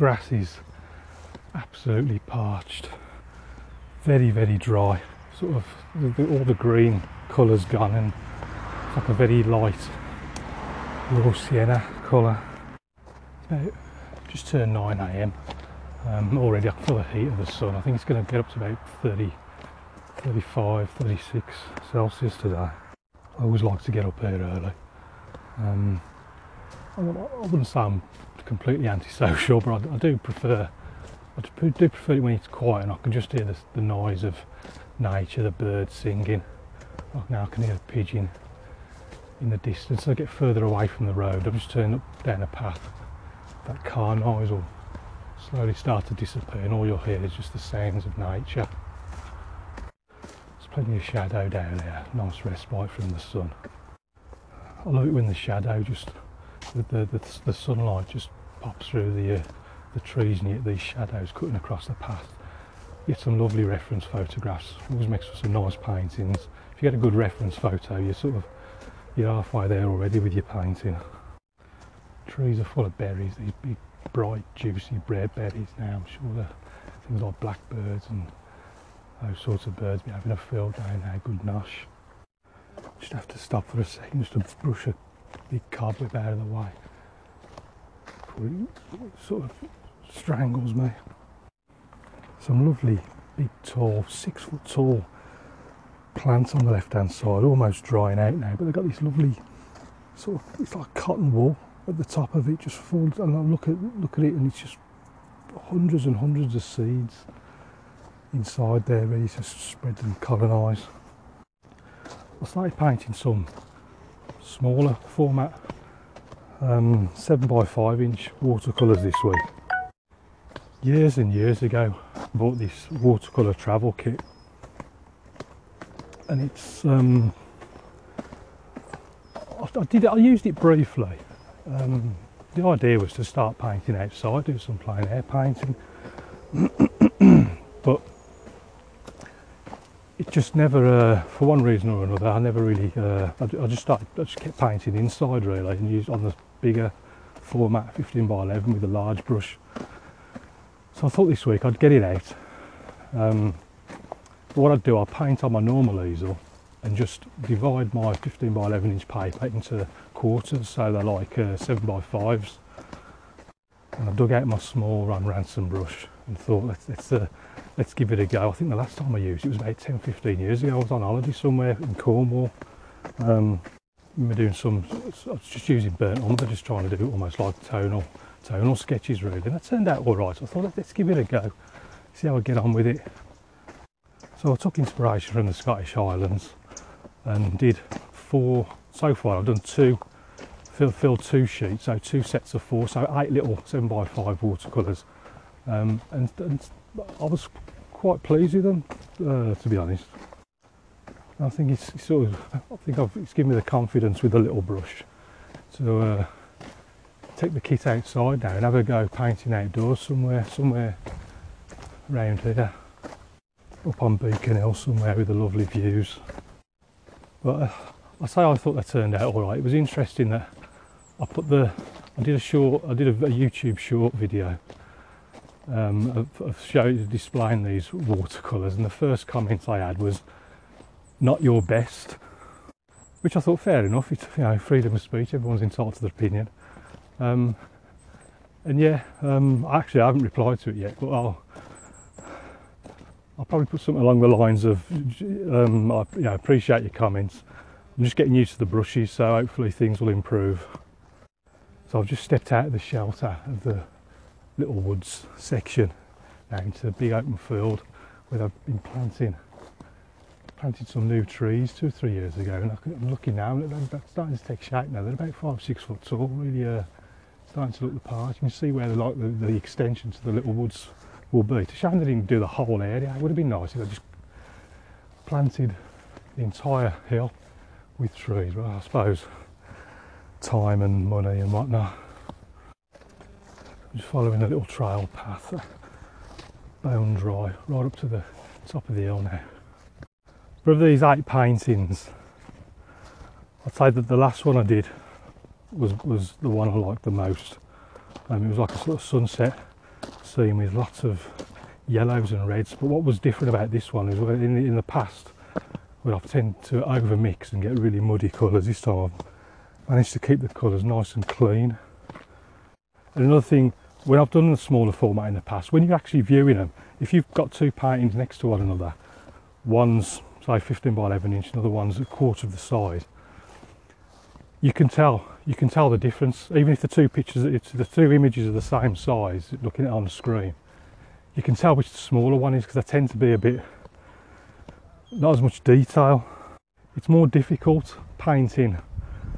grass is absolutely parched, very, very dry. Sort of all the green colour's gone and like a very light raw sienna colour. About just turned 9 a.m. Um, already I feel the heat of the sun. I think it's going to get up to about 30, 35, 36 Celsius today. I always like to get up here early. Um, I wouldn't say I'm completely antisocial, but I, do prefer I do prefer it when it's quiet and I can just hear the, the noise of nature, the birds singing. Now I can hear a pigeon in the distance. I get further away from the road, I'm just turning up down a path. That car noise will slowly start to disappear and all you'll hear is just the sounds of nature. There's plenty of shadow down there, nice respite from the sun. I love it when the shadow just, the, the, the, sunlight just pops through the, uh, the trees and you get these shadows cutting across the path. You get some lovely reference photographs, always makes for some nice paintings. If you get a good reference photo, you're sort of, you're halfway there already with your painting. Trees are full of berries, these big bright, juicy red berries now. I'm sure the things like blackbirds and those sorts of birds be having a field day now. Good nosh. Just have to stop for a second just to brush a big cobweb out of the way. Sort of strangles me. Some lovely, big, tall, six foot tall plants on the left hand side, almost drying out now, but they've got this lovely sort of, it's like cotton wool at the top of it just folds and I look at look at it and it's just hundreds and hundreds of seeds inside there ready to spread and colonise. I started painting some smaller format. Um, 7 by 5 inch watercolours this week. Years and years ago bought this watercolour travel kit. And it's um, I, I did it, I used it briefly. Um, the idea was to start painting outside, do some plein air painting, but it just never, uh, for one reason or another, I never really, uh, I, I, just started, I just kept painting inside really and used on the bigger format 15 by 11 with a large brush. So I thought this week I'd get it out. Um, what I'd do, I'd paint on my normal easel and just divide my 15 by 11 inch paper into quarters so they're like uh, 7 by 5s and I dug out my small Ron Ranson brush and thought let's let's, let's give it a go. I think the last time I used it was about 10 15 years ago. I was on holiday somewhere in Cornwall. Um, we doing some I was just using burnt umber just trying to do almost like tonal tonal sketches really. And that turned out all right. So I thought let's give it a go. See how I get on with it. So I took inspiration from the Scottish Highlands and did four so far I've done two fill, filled two sheets so two sets of four so eight little seven by five watercolors um, and, and, I was quite pleased with them uh, to be honest I think it's, it's, sort of I think I've, it's given me the confidence with a little brush to uh, take the kit outside now and have a go painting outdoors somewhere somewhere around here up on Beacon Hill somewhere with the lovely views but uh, I say I thought they turned out all right. It was interesting that I put the, I did a short, I did a, a YouTube short video um, of, of displaying these watercolours, and the first comment I had was, "Not your best," which I thought fair enough. It's you know freedom of speech. Everyone's entitled to their opinion. Um, and yeah, um, actually I haven't replied to it yet, but I'll I'll probably put something along the lines of, um, I you know, appreciate your comments. I'm just getting used to the brushes, so hopefully things will improve. So I've just stepped out of the shelter of the little woods section now into the big open field where I've been planting planted some new trees two or three years ago and I'm looking now they're starting to take shape now they're about five six foot tall really uh, starting to look the part you can see where the, like the, the extension to the little woods will be. It's a shame they didn't do the whole area. It would have been nice if they just planted the entire hill with trees. Well, I suppose time and money and whatnot. Just following a little trail path, bone dry, right up to the top of the hill now. But of these eight paintings, I'd say that the last one I did was was the one I liked the most. Um, it was like a sort of sunset scene with lots of yellows and reds. But what was different about this one is in, in the past, when I've tended to over mix and get really muddy colours, this time I've managed to keep the colours nice and clean. And another thing, when I've done a smaller format in the past, when you're actually viewing them, if you've got two paintings next to one another, one's say 15 by 11 inch, another one's a quarter of the size, you can tell you can tell the difference. Even if the two pictures it's the two images are the same size looking at on the screen you can tell which the smaller one is because they tend to be a bit not as much detail. It's more difficult painting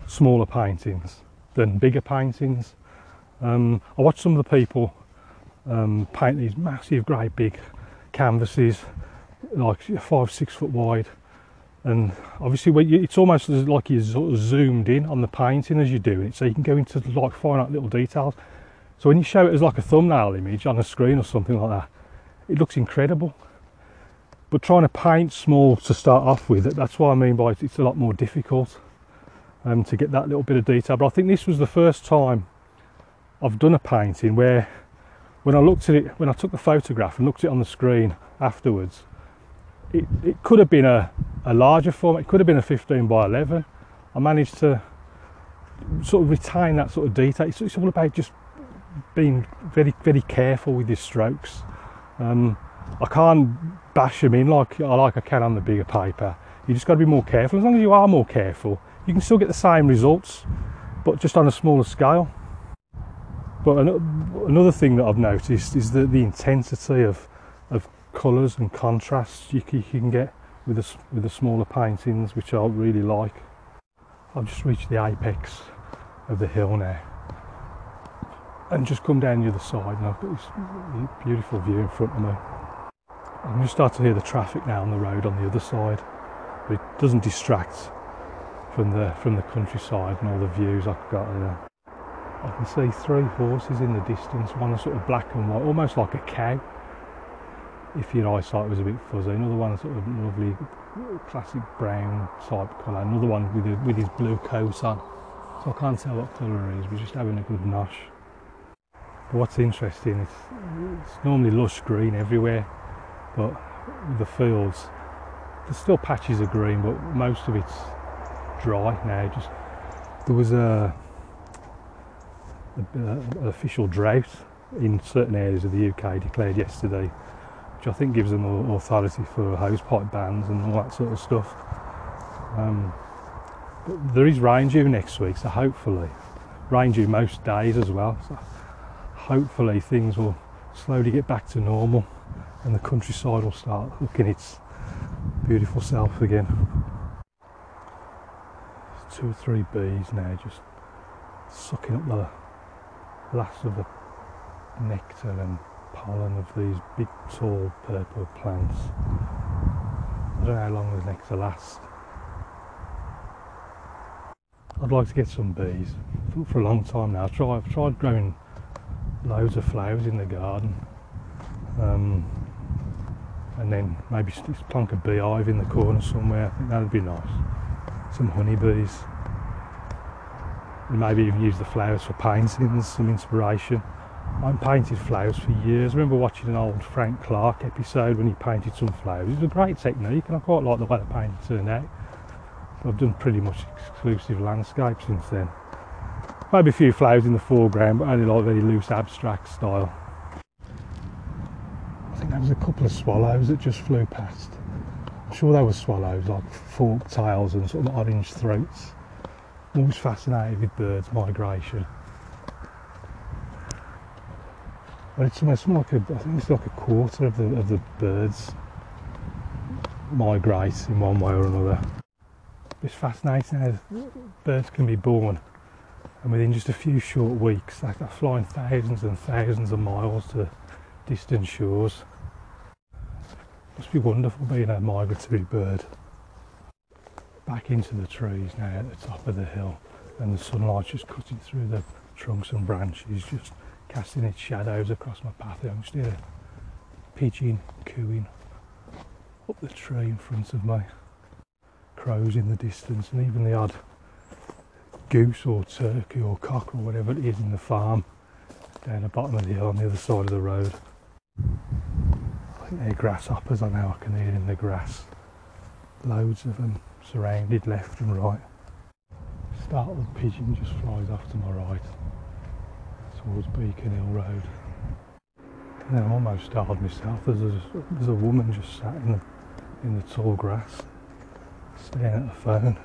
smaller paintings than bigger paintings um, I watched some of the people um, paint these massive great big canvases like five six foot wide. And obviously you, it's almost like you're sort of zoomed in on the painting as you're doing it so you can go into like out little details. So when you show it as like a thumbnail image on a screen or something like that it looks incredible. But trying to paint small to start off with that's what I mean by it's a lot more difficult um, to get that little bit of detail. But I think this was the first time I've done a painting where when I looked at it when I took the photograph and looked at it on the screen afterwards it, it could have been a, a larger form, it could have been a 15 by 11. I managed to sort of retain that sort of detail. It's, it's all about just being very, very careful with your strokes. Um, I can't bash them in like like I can on the bigger paper. You just got to be more careful. As long as you are more careful, you can still get the same results, but just on a smaller scale. But another thing that I've noticed is that the intensity of of colours and contrasts you, can get with the, with the smaller paintings which I really like. I've just reached the apex of the hill now and just come down the other side and I've got this beautiful view in front of me. I'm going to start to hear the traffic now on the road on the other side but it doesn't distract from the from the countryside and all the views I've got there. I can see three horses in the distance, one sort of black and white, almost like a cow if your eyesight was a bit fuzzy. Another one sort of lovely classic brown type colour. Another one with, a, with his blue coat on. So I can't tell what colour it is. We're just having a good nosh. But what's interesting is it's normally lush green everywhere, but the fields, there's still patches of green, but most of it's dry now. Just there was a, official drought in certain areas of the UK declared yesterday which I think gives them authority for hosepipe bans and all that sort of stuff. Um, but there is rain due next week, so hopefully, rain due most days as well. So hopefully things will slowly get back to normal and the countryside will start looking its beautiful self again. Two or three bees now just sucking up the last of the nectar and pollen of these big tall purple plants. I don't know how long the next to last. I'd like to get some bees for, a long time now. I've tried, I've tried growing loads of flowers in the garden. Um, and then maybe just plonk a beehive in the corner somewhere. I think that'd be nice. Some honeybees. And maybe even use the flowers for paintings, some inspiration. I painted flowers for years. I remember watching an old Frank Clarke episode when he painted some flowers. It was a great technique and I quite like the way the painting turned out. I've done pretty much exclusive landscape since then. Maybe a few flowers in the foreground, but only like very loose abstract style. I think there was a couple of swallows that just flew past. I'm sure they were swallows, like forked tails and sort of orange throats. I'm always fascinated with birds migration. But it's almost like a, I think it's like a quarter of the of the birds migrate in one way or another. It's fascinating how birds can be born and within just a few short weeks they are flying thousands and thousands of miles to distant shores. Must be wonderful being a migratory bird. Back into the trees now at the top of the hill and the sunlight just cutting through the trunks and branches just casting its shadows across my path. I'm just hear a pigeon cooing up the tree in front of me, crows in the distance, and even the odd goose or turkey or cock or whatever it is in the farm down the bottom of the hill on the other side of the road. I think they're grasshoppers, I know I can hear in the grass. Loads of them surrounded left and right. Startled pigeon just flies off to my right towards Beacon Hill Road. And then I'm almost startled myself. There's a, there's a woman just sat in the, in the tall grass, staring at the phone.